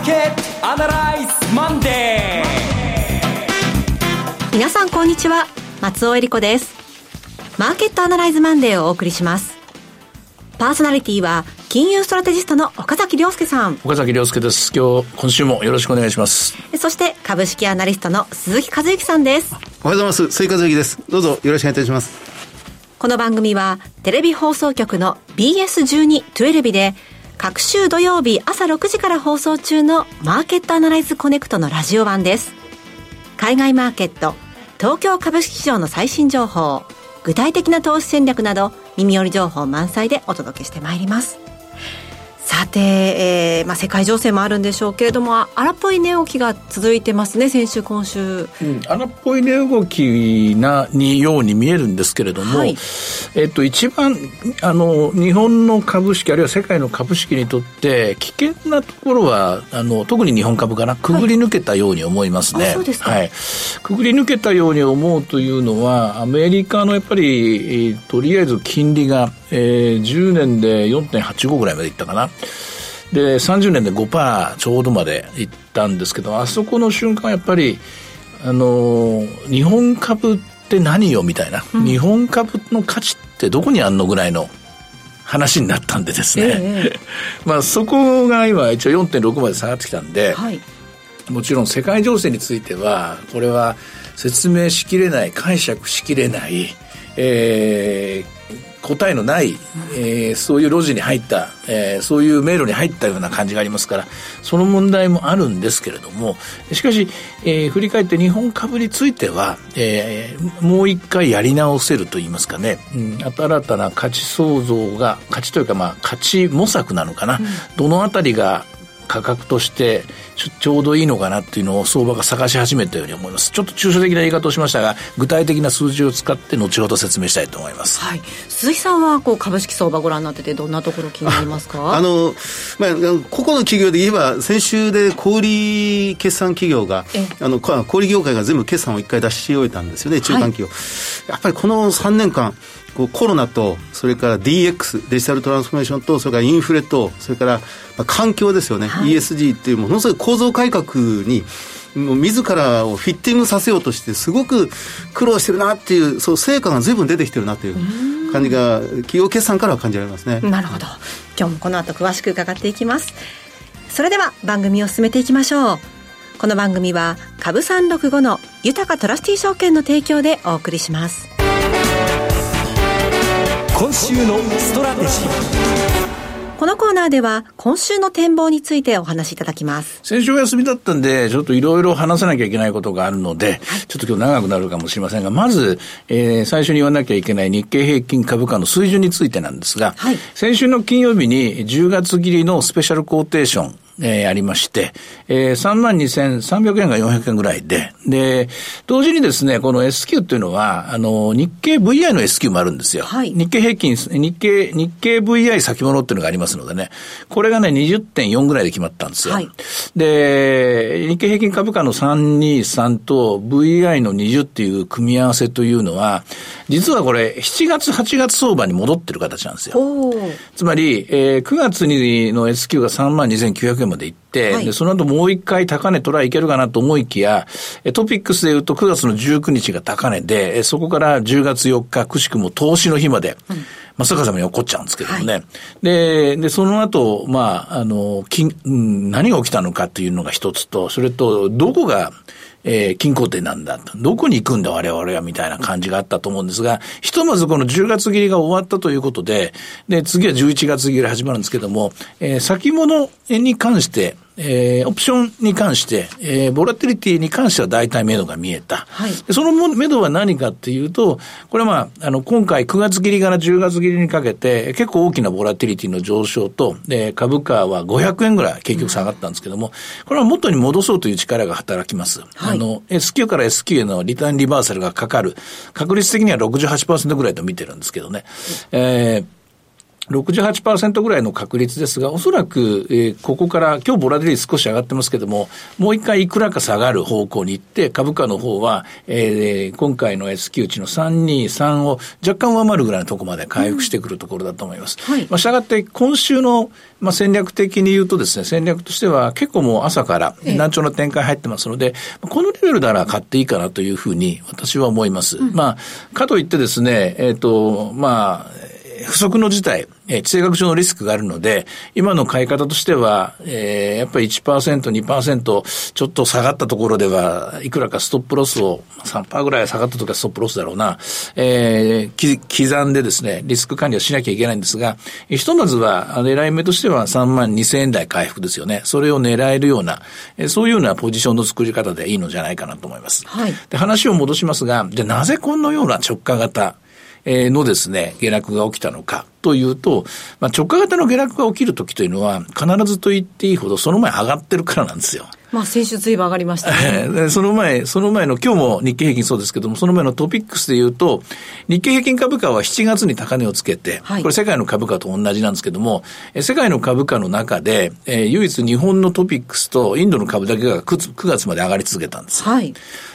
ーケットアナライズマンデー。皆さんこんにちは。松尾英里子です。マーケットアナライズマンデーをお送りします。パーソナリティは金融ストラテジストの岡崎良介さん。岡崎良介です。今日今週もよろしくお願いします。そして株式アナリストの鈴木一之さんです。おはようございます。鈴木一之です。どうぞよろしくお願いいたします。この番組はテレビ放送局の BS12-12 で各週土曜日朝6時から放送中のマーケットアナライズコネクトのラジオ版です。海外マーケット、東京株式市場の最新情報、具体的な投資戦略など耳寄り情報満載でお届けしてまいります。さて、えーまあ、世界情勢もあるんでしょうけれども荒っぽい値動きが続いてますね先週今週、うん、荒っぽい値動きなにように見えるんですけれども、はい、えっと、一番あの日本の株式あるいは世界の株式にとって危険なところはあの特に日本株かな。くぐり抜けたように思いますね、はい、はい、くぐり抜けたように思うというのはアメリカのやっぱりとりあえず金利がえー、10年で4.85ぐらいまでいったかな。で、30年で5%ちょうどまでいったんですけど、あそこの瞬間やっぱり、あのー、日本株って何よみたいな、うん、日本株の価値ってどこにあんのぐらいの話になったんでですね、え まあそこが今一応4.6まで下がってきたんで、はい、もちろん世界情勢については、これは説明しきれない、解釈しきれない、えー、答えのない、えー、そういう路地に入った、えー、そういう迷路に入ったような感じがありますから、その問題もあるんですけれども、しかし、えー、振り返って日本株については、えー、もう一回やり直せると言いますかね、うん、新たな価値創造が、価値というかまあ価値模索なのかな、うん、どのあたりが価格としてちょうどいいのかなっていうのを相場が探し始めたように思います。ちょっと抽象的な言い方をしましたが、具体的な数字を使って後ほど説明したいと思います。はい。鈴木さんはこう株式相場ご覧になっててどんなところ気になりますか？あの、まあ、個々の企業で言えば、先週で小売決算企業が、あの、小売業界が全部決算を一回出し終えたんですよね、中間企業。はい、やっぱりこの3年間、こうコロナと、それから DX、デジタルトランスフォーメーションと、それからインフレと、それから、まあ、環境ですよね、はい、ESG っていうものすごい構造改革に、もう自らをフィッティングさせようとして、すごく苦労してるなっていう、そう成果がずいぶん出てきてるなという感じが、企業決算からは感じられますね。なるほど。今日もこの後詳しく伺っていきます。それでは番組を進めていきましょう。この番組は株365の豊トラスティ証券の提供でお送りします。今週のストラテジー。このコーナーでは今週の展望についてお話しいただきます。先週休みだったんで、ちょっといろいろ話さなきゃいけないことがあるので、はい、ちょっと今日長くなるかもしれませんが、まず、えー、最初に言わなきゃいけない日経平均株価の水準についてなんですが、はい、先週の金曜日に10月切りのスペシャルコーテーション、えー、ありまして、えー、32,300円が400円ぐらいで、で、同時にですね、この S q っていうのは、あの、日経 VI の S q もあるんですよ。はい、日経平均、日経、日経 VI 先物っていうのがありますのでね、これがね、20.4ぐらいで決まったんですよ。はい、で、日経平均株価の323と VI の20っていう組み合わせというのは、実はこれ、7月、8月相場に戻ってる形なんですよ。つまり、えー、9月にの S q が32,900円まで行って、はい、で、その後もう一回高値トライいけるかなと思いきや、トピックスで言うと9月の19日が高値で、そこから10月4日、くしくも投資の日まで、うん。まあ、逆さまに起こっちゃうんですけどもね。はい、で、で、その後、まあ、あの、金、何が起きたのかっていうのが一つと、それと、どこが、えー、金庫店なんだ。どこに行くんだ我々はみたいな感じがあったと思うんですが、ひとまずこの10月切りが終わったということで、で、次は11月切り始まるんですけども、えー、先物に関して、えー、オプションに関して、えー、ボラティリティに関しては大体目処が見えた。はい、その目処は何かっていうと、これはまあ、あの、今回9月切りから10月切りにかけて、結構大きなボラティリティの上昇と、で、株価は500円ぐらい結局下がったんですけども、これは元に戻そうという力が働きます。はい、あの、S q から S q へのリターンリバーサルがかかる、確率的には68%ぐらいと見てるんですけどね。えー68%ぐらいの確率ですが、おそらく、えー、ここから、今日ボラディリ少し上がってますけども、もう一回いくらか下がる方向に行って、株価の方は、えー、今回の S q 値の323を若干上回るぐらいのところまで回復してくるところだと思います。うん、はい。まあ、したがって、今週の、まあ、戦略的に言うとですね、戦略としては結構もう朝から難聴の展開入ってますので、えこのレベルなら買っていいかなというふうに私は思います。うん、まあ、かといってですね、えっ、ー、と、まあ、不測の事態、えー、地政学上のリスクがあるので、今の買い方としては、えー、やっぱり1%、2%、ちょっと下がったところでは、いくらかストップロスを、3%ぐらい下がったときはストップロスだろうな、えー、刻んでですね、リスク管理をしなきゃいけないんですが、ひとまずは、狙い目としては3万2000円台回復ですよね。それを狙えるような、えー、そういうようなポジションの作り方でいいのじゃないかなと思います。はい。で、話を戻しますが、で、なぜこのような直下型、のですね、下落が起きたのかというと、まあ、直下型の下落が起きるときというのは、必ずと言っていいほどその前上がってるからなんですよ。まあ、先週ずいぶん上がりましたね。その前、その前の、今日も日経平均そうですけども、その前のトピックスで言うと、日経平均株価は7月に高値をつけて、はい、これ世界の株価と同じなんですけども、世界の株価の中で、えー、唯一日本のトピックスとインドの株だけが 9, 9月まで上がり続けたんです。はい。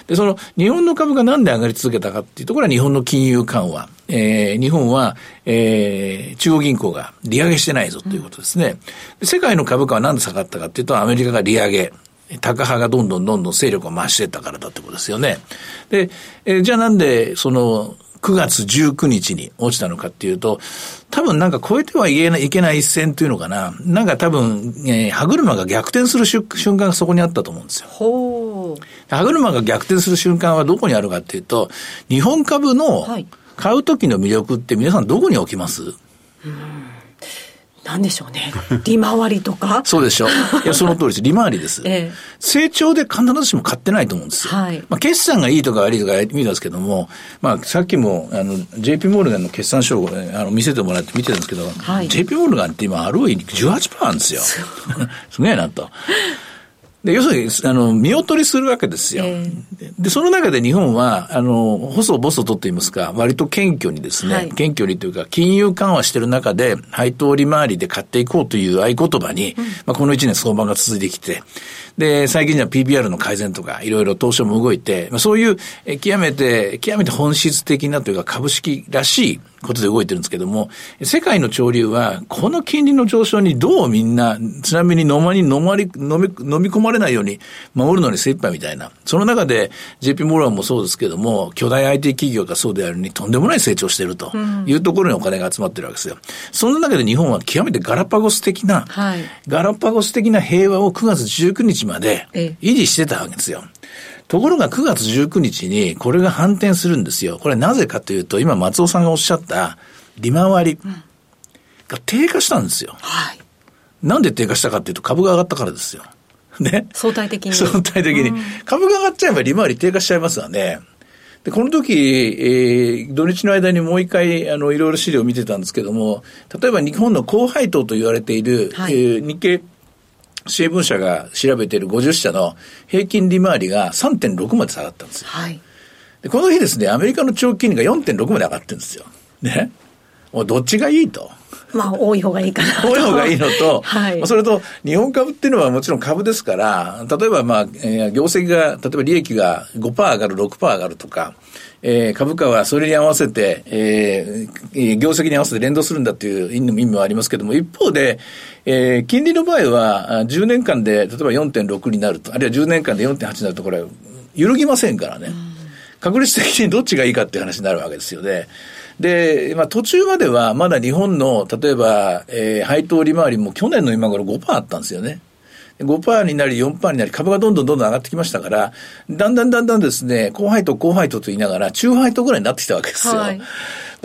で、その日本の株がなんで上がり続けたかっていうところは日本の金融緩和。えー、日本は、えー、中央銀行が利上げしてないぞということですね。うん、世界の株価はなんで下がったかっていうと、アメリカが利上げ。高派がどんどんどんどん勢力を増していったからだってことですよね。で、えー、じゃあなんで、その、9月19日に落ちたのかっていうと、多分なんか超えてはいけないいけない一線というのかな。なんか多分、えー、歯車が逆転する瞬間がそこにあったと思うんですよ。ほう。歯車が逆転する瞬間はどこにあるかっていうと、日本株の買う時の魅力って皆さんどこに置きます、うんなんでしょうね。利回りとか？そうでしょう。いや、その通りです。利回りです。ええ、成長で必ずしも買ってないと思うんですよ。はい。まあ、決算がいいとか悪いとか見たんですけども、まあ、さっきも、あの、JP モルガンの決算書を、あの、見せてもらって見てたんですけど、はい、JP モルガンって今、ROE18% なんですよ。すげえなと。で、要するに、あの、見劣りするわけですよ。えー、で、その中で日本は、あの、細々とと言いますか、割と謙虚にですね、はい、謙虚にというか、金融緩和してる中で、配当利回りで買っていこうという合言葉に、うん、まあ、この一年相場が続いてきて、で、最近には PBR の改善とか、いろいろ東証も動いて、まあ、そういう、極めて、極めて本質的なというか株式らしいことで動いてるんですけども、世界の潮流は、この金利の上昇にどうみんな、ちなみに飲まに飲まり、飲み、飲み込まれないように守るのに精一杯みたいな。その中で、JP モルガンもそうですけども、巨大 IT 企業がそうであるにとんでもない成長しているというところにお金が集まってるわけですよ。その中で日本は極めてガラパゴス的な、はい、ガラパゴス的な平和を9月19日まで維持してたわけですよ。ところが9月19日にこれが反転するんですよ。これなぜかというと、今松尾さんがおっしゃった利回りが低下したんですよ。はい。なんで低下したかというと株が上がったからですよ。ね。相対的に。相対的に。株が上がっちゃえば利回り低下しちゃいますわね。で、この時、えー、土日の間にもう一回、あの、いろいろ資料を見てたんですけども、例えば日本の高配当と言われている、はい、えー、日経新聞社が調べている50社の平均利回りが3.6まで下がったんですよ。はい。で、この日ですね、アメリカの長期金利が4.6まで上がってるんですよ。ね。もうどっちがいいと。まあ、多い方がいいかな多い方がいいのと、はい、それと、日本株っていうのはもちろん株ですから、例えばまあ、えー、業績が、例えば利益が5%上がる、6%上がるとか、えー、株価はそれに合わせて、えー、業績に合わせて連動するんだという意味もありますけども、一方で、えー、金利の場合は、10年間で、例えば4.6になると、あるいは10年間で4.8になると、これ、揺るぎませんからね。確率的にどっちがいいかっていう話になるわけですよね。で、まあ途中まではまだ日本の、例えば、えー、配当利回りも去年の今頃5%あったんですよね。5%になり4%になり株がどんどんどんどん上がってきましたから、だんだんだんだんですね、高配当高配当と言いながら中配当ぐらいになってきたわけですよ。はい、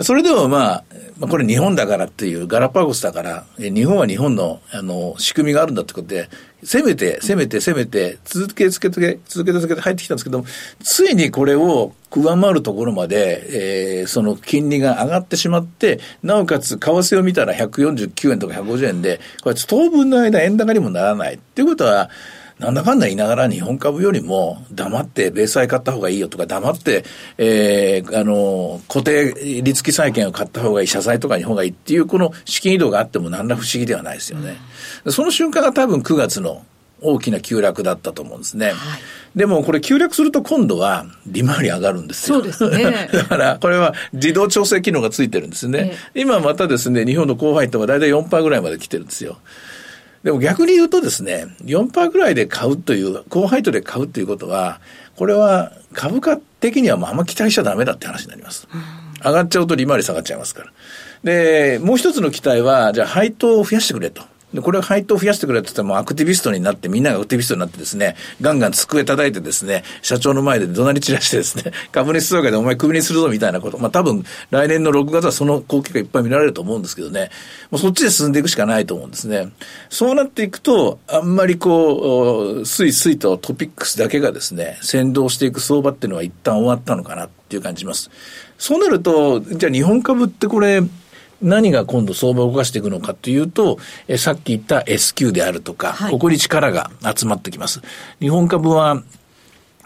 それでもまあ、まあ、これ日本だからっていうガラパゴスだから、日本は日本のあの仕組みがあるんだってことで、せめて、せめて、せめて、続け、続け、続け、続けて入ってきたんですけども、ついにこれを上回るところまで、えー、その金利が上がってしまって、なおかつ、為替を見たら149円とか150円で、これ当分の間円高にもならない。っていうことは、なんだかんだ言いながら日本株よりも黙って米債買った方がいいよとか黙って、えー、あの、固定利付債券を買った方がいい、社債とかに方がいいっていうこの資金移動があっても何ら不思議ではないですよね。うん、その瞬間が多分9月の大きな急落だったと思うんですね。はい、でもこれ急落すると今度は利回り上がるんですよ。そうですね。だからこれは自動調整機能がついてるんですね。え今またですね、日本の高配当は大体4%ぐらいまで来てるんですよ。でも逆に言うとですね、4%ぐらいで買うという、高配当で買うということは、これは株価的にはあんま期待しちゃダメだって話になります。上がっちゃうと利回り下がっちゃいますから。で、もう一つの期待は、じゃあ配当を増やしてくれと。で、これを配当を増やしてくれって言ってもうアクティビストになって、みんながアクティビストになってですね、ガンガン机叩いてですね、社長の前で怒鳴り散らしてですね、株主総会でお前クビにするぞみたいなこと。まあ多分、来年の6月はその光景がいっぱい見られると思うんですけどね、もうそっちで進んでいくしかないと思うんですね。そうなっていくと、あんまりこう、スイスイとトピックスだけがですね、先導していく相場っていうのは一旦終わったのかなっていう感じます。そうなると、じゃあ日本株ってこれ、何が今度相場を動かしていくのかというと、えさっき言った S q であるとか、はい、ここに力が集まってきます。日本株は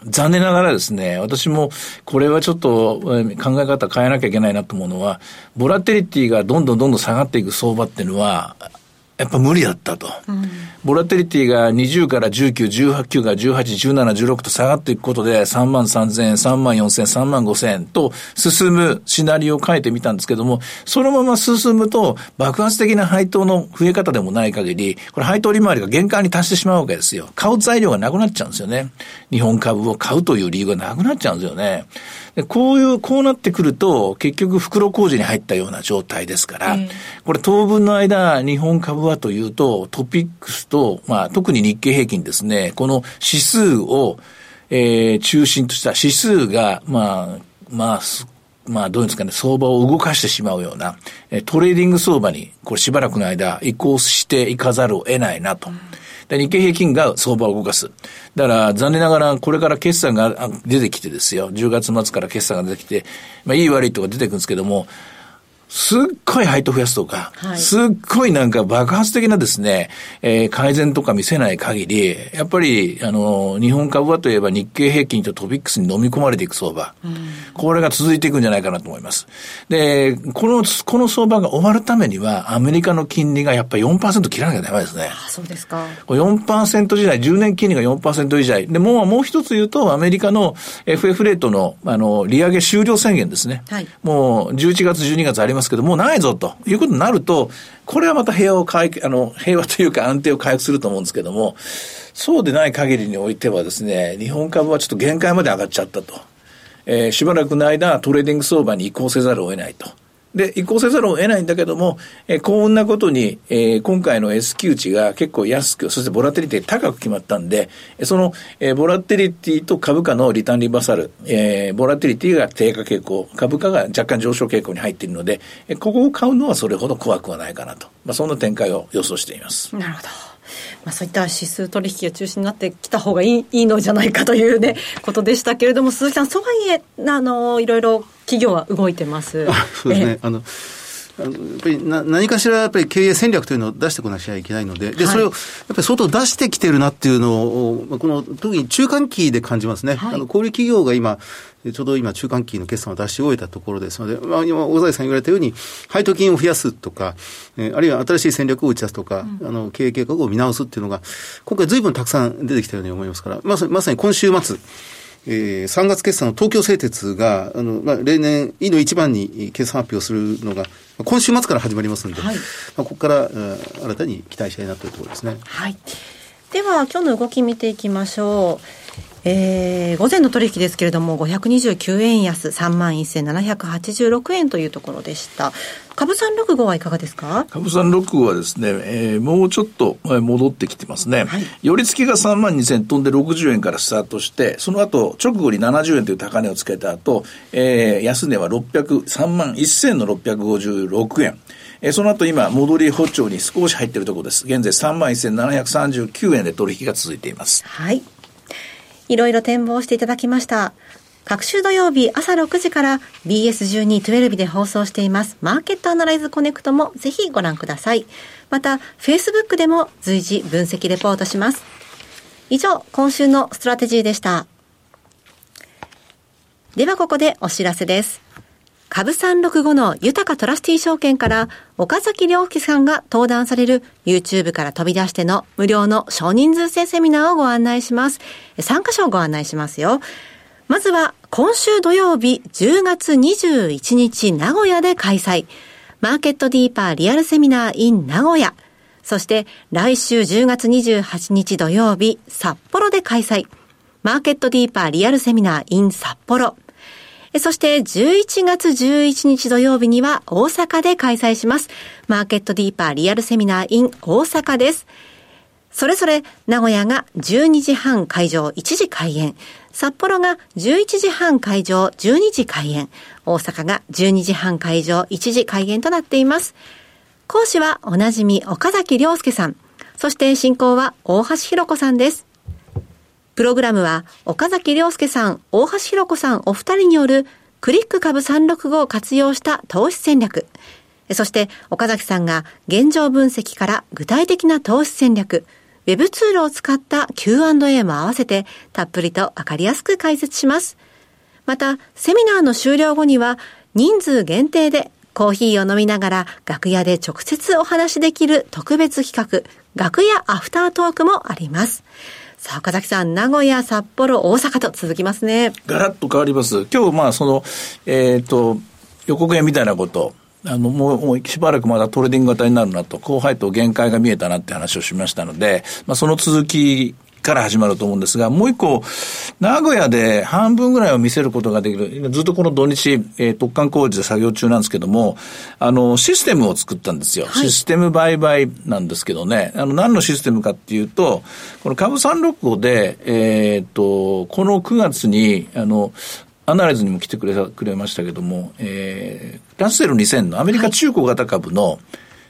残念ながらですね、私もこれはちょっと考え方変えなきゃいけないなと思うのは、ボラテリティがどんどんどんどん下がっていく相場っていうのは、やっぱ無理だったと。うん、ボラテリティが20から19、18、9が18、17、16と下がっていくことで3万3000円、3万4000円、3万5000円と進むシナリオを変えてみたんですけども、そのまま進むと爆発的な配当の増え方でもない限り、これ配当利回りが限界に達してしまうわけですよ。買う材料がなくなっちゃうんですよね。日本株を買うという理由がなくなっちゃうんですよね。でこういう、こうなってくると、結局袋小路に入ったような状態ですから、これ当分の間、日本株はというと、トピックスと、まあ、特に日経平均ですね、この指数を、えー、中心とした指数が、まあ、まあ、まあ、どういうんですかね、相場を動かしてしまうような、トレーディング相場に、これしばらくの間、移行していかざるを得ないなと。で、日経平均が相場を動かす。だから、残念ながら、これから決算が出てきてですよ。10月末から決算が出てきて、まあ、いい悪いとか出てくるんですけども、すっごい配当増やすとか、はい、すっごいなんか爆発的なですね、えー、改善とか見せない限り、やっぱり、あの、日本株はといえば日経平均とトピックスに飲み込まれていく相場。うん、これが続いていくんじゃないかなと思います。で、この、この相場が終わるためには、アメリカの金利がやっぱり4%切らなきゃダメですね。あそうですか。4%時代、10年金利が4%以内。で、もう、もう一つ言うと、アメリカの FF レートの、あの、利上げ終了宣言ですね。はい、もう、11月、12月ありますけど、もうないぞということになると、これはまた平和を回あの、平和というか安定を回復すると思うんですけども、そうでない限りにおいてはですね、日本株はちょっと限界まで上がっちゃったと。えー、しばらくの間トレーディング相場に移行せざるを得ないと。で、移行せざるを得ないんだけども、えー、こんなことに、えー、今回の S q 値が結構安く、そしてボラテリティ高く決まったんで、その、えー、ボラテリティと株価のリターンリバーサル、えー、ボラテリティが低下傾向、株価が若干上昇傾向に入っているので、え、ここを買うのはそれほど怖くはないかなと。まあ、そんな展開を予想しています。なるほど。まあ、そういった指数取引が中心になってきた方がいいいいのじゃないかというね、ことでしたけれども、鈴木さん、そうはいえ、あの、いろいろ企業は動いてます。そうですね。あのやっぱりな何かしらやっぱり経営戦略というのを出してこなきゃいけないので、で、それをやっぱり相当出してきてるなっていうのを、この特に中間期で感じますね。はい、あの小売企業が今、ちょうど今、中間期の決算を出し終えたところですので、まあ、今、大財さん言われたように、配当金を増やすとか、えー、あるいは新しい戦略を打ち出すとか、うん、あの経営計画を見直すっていうのが、今回、ずいぶんたくさん出てきたように思いますから、まさまさに今週末、えー、3月決算の東京製鉄が、あの、まあ、例年、いの一番に決算発表するのが、今週末から始まりますので、はい、まあ、ここから、新たに期待したいなというところですね。はい。では、今日の動き見ていきましょう。えー、午前の取引ですけれども、529円安、3万1786円というところでした。株三六五はいかがですか？株三六五はですね、えー、もうちょっと戻ってきてますね。はい、寄り付きが3万2000飛んで60円からスタートして、その後、直後に70円という高値をつけた後、えー、安値は600、3万1000の656円。えー、その後今、戻り歩調に少し入っているところです。現在3万1739円で取引が続いています。はい。いろいろ展望していただきました。各週土曜日朝6時から BS12-12 で放送していますマーケットアナライズコネクトもぜひご覧ください。また、Facebook でも随時分析レポートします。以上、今週のストラテジーでした。ではここでお知らせです。株365の豊かトラスティ証券から岡崎良樹さんが登壇される YouTube から飛び出しての無料の少人数制セミナーをご案内します。参加者をご案内しますよ。まずは今週土曜日10月21日名古屋で開催。マーケットディーパーリアルセミナー in 名古屋。そして来週10月28日土曜日札幌で開催。マーケットディーパーリアルセミナー in 札幌。そして11月11日土曜日には大阪で開催します。マーケットディーパーリアルセミナー in 大阪です。それぞれ名古屋が12時半会場1時開演。札幌が11時半会場12時開演。大阪が12時半会場1時開演となっています。講師はおなじみ岡崎良介さん。そして進行は大橋弘子さんです。プログラムは岡崎良介さん、大橋弘子さんお二人によるクリック株365を活用した投資戦略。そして岡崎さんが現状分析から具体的な投資戦略、ウェブツールを使った Q&A も合わせてたっぷりとわかりやすく解説します。また、セミナーの終了後には人数限定でコーヒーを飲みながら楽屋で直接お話しできる特別企画、楽屋アフタートークもあります。さあ、岡崎さん、名古屋、札幌、大阪と続きますね。ガラッと変わります。今日、まあ、その、えっ、ー、と、予告編みたいなこと、あの、もう、もうしばらくまだトレーディング型になるなと、後輩と限界が見えたなって話をしましたので、まあ、その続きから始まると思うんですが、もう一個、名古屋で半分ぐらいを見せることができる、ずっとこの土日、えー、突貫工事で作業中なんですけども、あの、システムを作ったんですよ。はい、システム売買なんですけどね、あの、何のシステムかっていうと、この株365で、えっ、ー、と、この9月に、あの、アナライズにも来てくれくれましたけども、えー、ラッセル2000のアメリカ中古型株の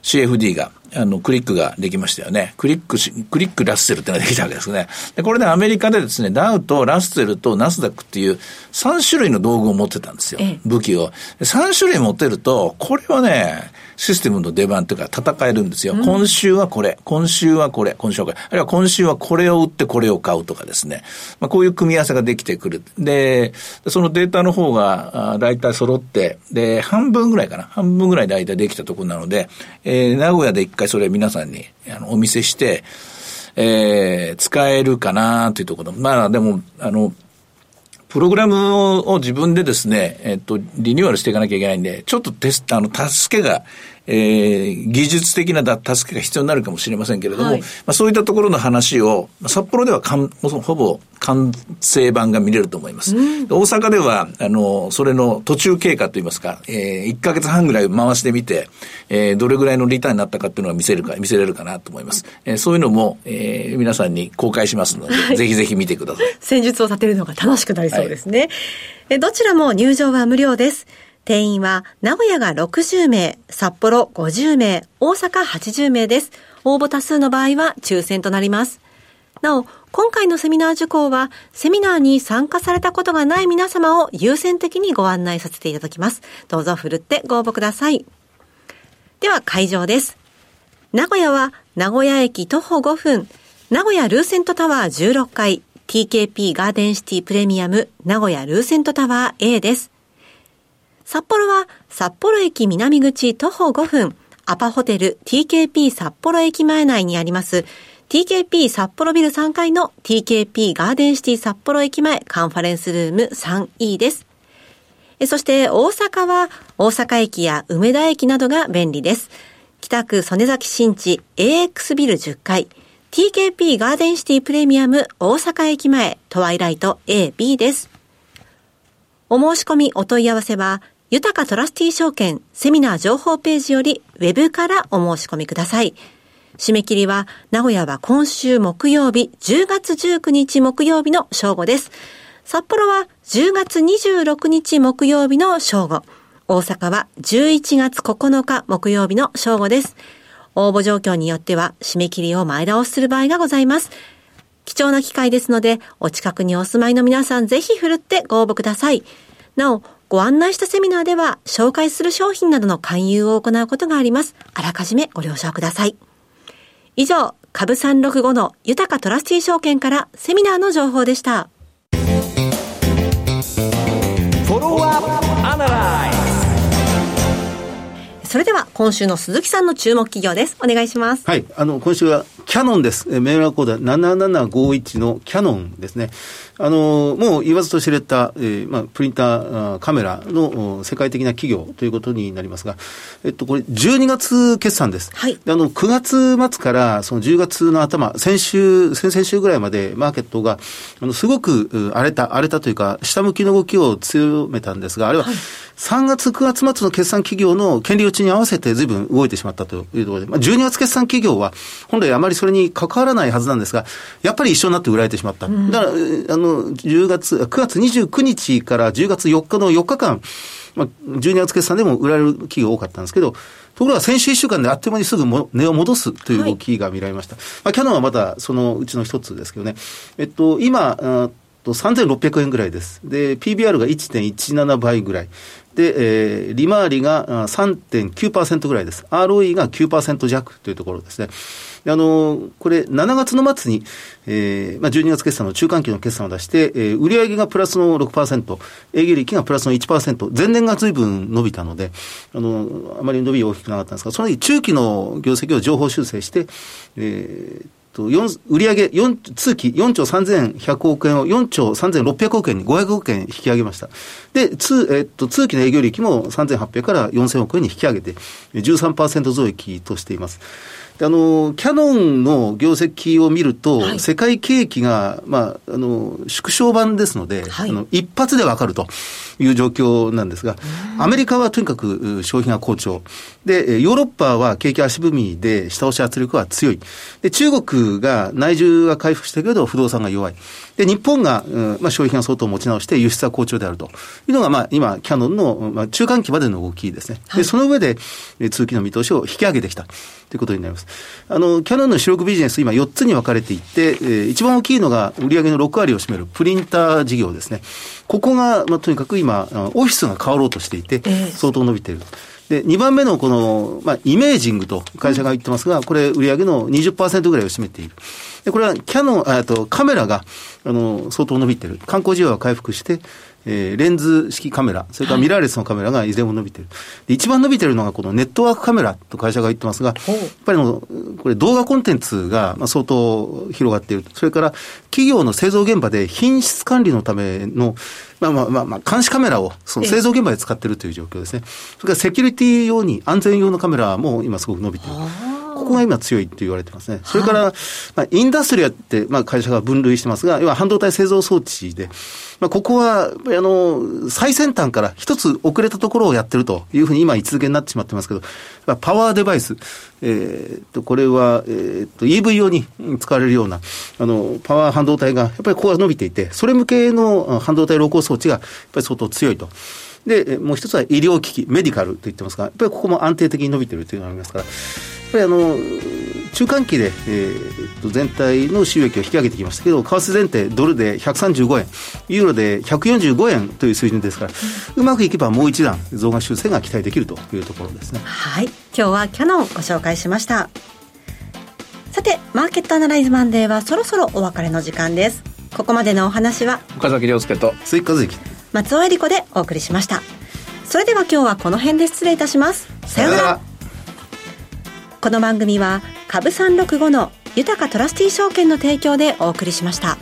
CFD が、あの、クリックができましたよね。クリックし、クリックラッセルっていうのができたわけですね。で、これでアメリカでですね、ダウとラッセルとナスダックっていう3種類の道具を持ってたんですよ。武器を。3種類持ってると、これはね、システムの出番というか戦えるんですよ。うん、今週はこれ、今週はこれ、今週はこれ、あるいは今週はこれを売ってこれを買うとかですね。まあ、こういう組み合わせができてくる。で、そのデータの方が大体揃って、で、半分ぐらいかな。半分ぐらい大体できたところなので、えー、名古屋で一回それ皆さんにあのお見せして、えー、使えるかなというところ。まあでも、あの、プログラムを自分でですね、えっと、リニューアルしていかなきゃいけないんで、ちょっとテスト、あの、助けがえー、技術的な助けが必要になるかもしれませんけれども、はい、まあ、そういったところの話を、札幌ではかんほぼ完成版が見れると思います。うん、大阪では、あの、それの途中経過といいますか、えー、1ヶ月半ぐらい回してみて、えー、どれぐらいのリターンになったかっていうのが見せるか、見せれるかなと思います。えー、そういうのも、えー、皆さんに公開しますので、はい、ぜひぜひ見てください。戦術を立てるのが楽しくなりそうですね。はい、えどちらも入場は無料です。定員は名古屋が60名、札幌50名、大阪80名です。応募多数の場合は抽選となります。なお、今回のセミナー受講は、セミナーに参加されたことがない皆様を優先的にご案内させていただきます。どうぞふるってご応募ください。では会場です。名古屋は名古屋駅徒歩5分、名古屋ルーセントタワー16階、TKP ガーデンシティプレミアム名古屋ルーセントタワー A です。札幌は札幌駅南口徒歩5分、アパホテル TKP 札幌駅前内にあります TKP 札幌ビル3階の TKP ガーデンシティ札幌駅前カンファレンスルーム 3E です。そして大阪は大阪駅や梅田駅などが便利です。北区曽根崎新地 AX ビル10階 TKP ガーデンシティプレミアム大阪駅前トワイライト AB です。お申し込みお問い合わせは豊かトラスティ証券セミナー情報ページよりウェブからお申し込みください。締め切りは名古屋は今週木曜日10月19日木曜日の正午です。札幌は10月26日木曜日の正午。大阪は11月9日木曜日の正午です。応募状況によっては締め切りを前倒しする場合がございます。貴重な機会ですので、お近くにお住まいの皆さんぜひ振るってご応募ください。なお、ご案内したセミナーでは、紹介する商品などの勧誘を行うことがあります。あらかじめご了承ください。以上、株365の豊かトラスティ証券からセミナーの情報でした。それでは今週の鈴木さんの注目企業です。お願いします。はい。あの、今週はキャノンです。メールコード7751のキャノンですね。あの、もう言わずと知れた、えー、まあ、プリンター、カメラの世界的な企業ということになりますが、えっと、これ12月決算です。はい。あの、9月末からその10月の頭、先週、先々週ぐらいまでマーケットが、あの、すごく荒れた、荒れたというか、下向きの動きを強めたんですが、あれは、3月、9月末の決算企業の権利打ちに合わせて随分動いてしまったというところで、まあ、12月決算企業は、本来あまりそれに関わらないはずなんですが、やっぱり一緒になって売られてしまった。だから、あの、10月、9月29日から10月4日の4日間、まあ、12月決算でも売られる企業多かったんですけど、ところが先週1週間であっという間にすぐも値を戻すという動きが見られました。はい、まあ、キャノンはまだそのうちの一つですけどね。えっと、今、と3600円ぐらいです。で、PBR が1.17倍ぐらい。で、えー、利回りが3.9%ぐらいです。ROE が9%弱というところですね。あの、これ、7月の末に、えー、まあ、12月決算の中間期の決算を出して、えー、売上がプラスの6%、営業利益がプラスの1%、前年が随分伸びたので、あの、あまり伸び大きくなかったんですが、その時中期の業績を情報修正して、えー、と、売上4、通期4兆3100億円を4兆3600億円に500億円引き上げました。で、通、えっと、通期の営業利益も3800から4000億円に引き上げて、13%増益としています。あの、キャノンの業績を見ると、はい、世界景気が、まあ、あの、縮小版ですので、はい、あの一発でわかるという状況なんですが、アメリカはとにかく消費が好調。で、ヨーロッパは景気足踏みで下押し圧力は強い。で、中国が内需が回復したけど不動産が弱い。で、日本が、うん、まあ、消費が相当持ち直して輸出は好調であるというのが、まあ、今、キャノンの、まあ、中間期までの動きですね。で、その上で、通期の見通しを引き上げてきたということになります。あの、キャノンの主力ビジネス、今4つに分かれていって、えー、一番大きいのが売上の6割を占めるプリンター事業ですね。ここが、まあ、とにかく今、オフィスが変わろうとしていて、相当伸びている。で、2番目のこの、まあ、イメージングと会社が言ってますが、これ売上の20%ぐらいを占めている。で、これはキャノン、あとカメラが、あの、相当伸びてる。観光需要は回復して、えー、レンズ式カメラ、それからミラーレスのカメラがいずれも伸びてる。で一番伸びてるのがこのネットワークカメラと会社が言ってますが、やっぱりの、これ動画コンテンツが相当広がっている。それから企業の製造現場で品質管理のための、まあまあまあ、まあ、監視カメラをその製造現場で使っているという状況ですね。それからセキュリティ用に安全用のカメラも今すごく伸びている。ここが今強いって言われてますね。それから、まあ、インダストリアって、まあ、会社が分類してますが、要は半導体製造装置で、まあ、ここは、あの、最先端から一つ遅れたところをやってるというふうに今位置づけになってしまってますけど、パワーデバイス、えー、と、これは、えー、と、EV 用に使われるような、あの、パワー半導体が、やっぱりここが伸びていて、それ向けの半導体露光装置が、やっぱり相当強いと。で、もう一つは医療機器、メディカルと言ってますが、やっぱりここも安定的に伸びてるというのがありますから、ぱりあの、中間期で、えー、と全体の収益を引き上げてきましたけど、為替前提、ドルで135円、ユーロで145円という水準ですから、うまくいけばもう一段、増額修正が期待できるというところですね。はい。今日はキャノンご紹介しました。さて、マーケットアナライズマンデーはそろそろお別れの時間です。ここまでのお話は、岡崎亮介と、鈴木和之、松尾恵理子でお送りしました。それでは今日はこの辺で失礼いたします。さようなら。この番組は株365の豊かトラスティ証券の提供でお送りしました。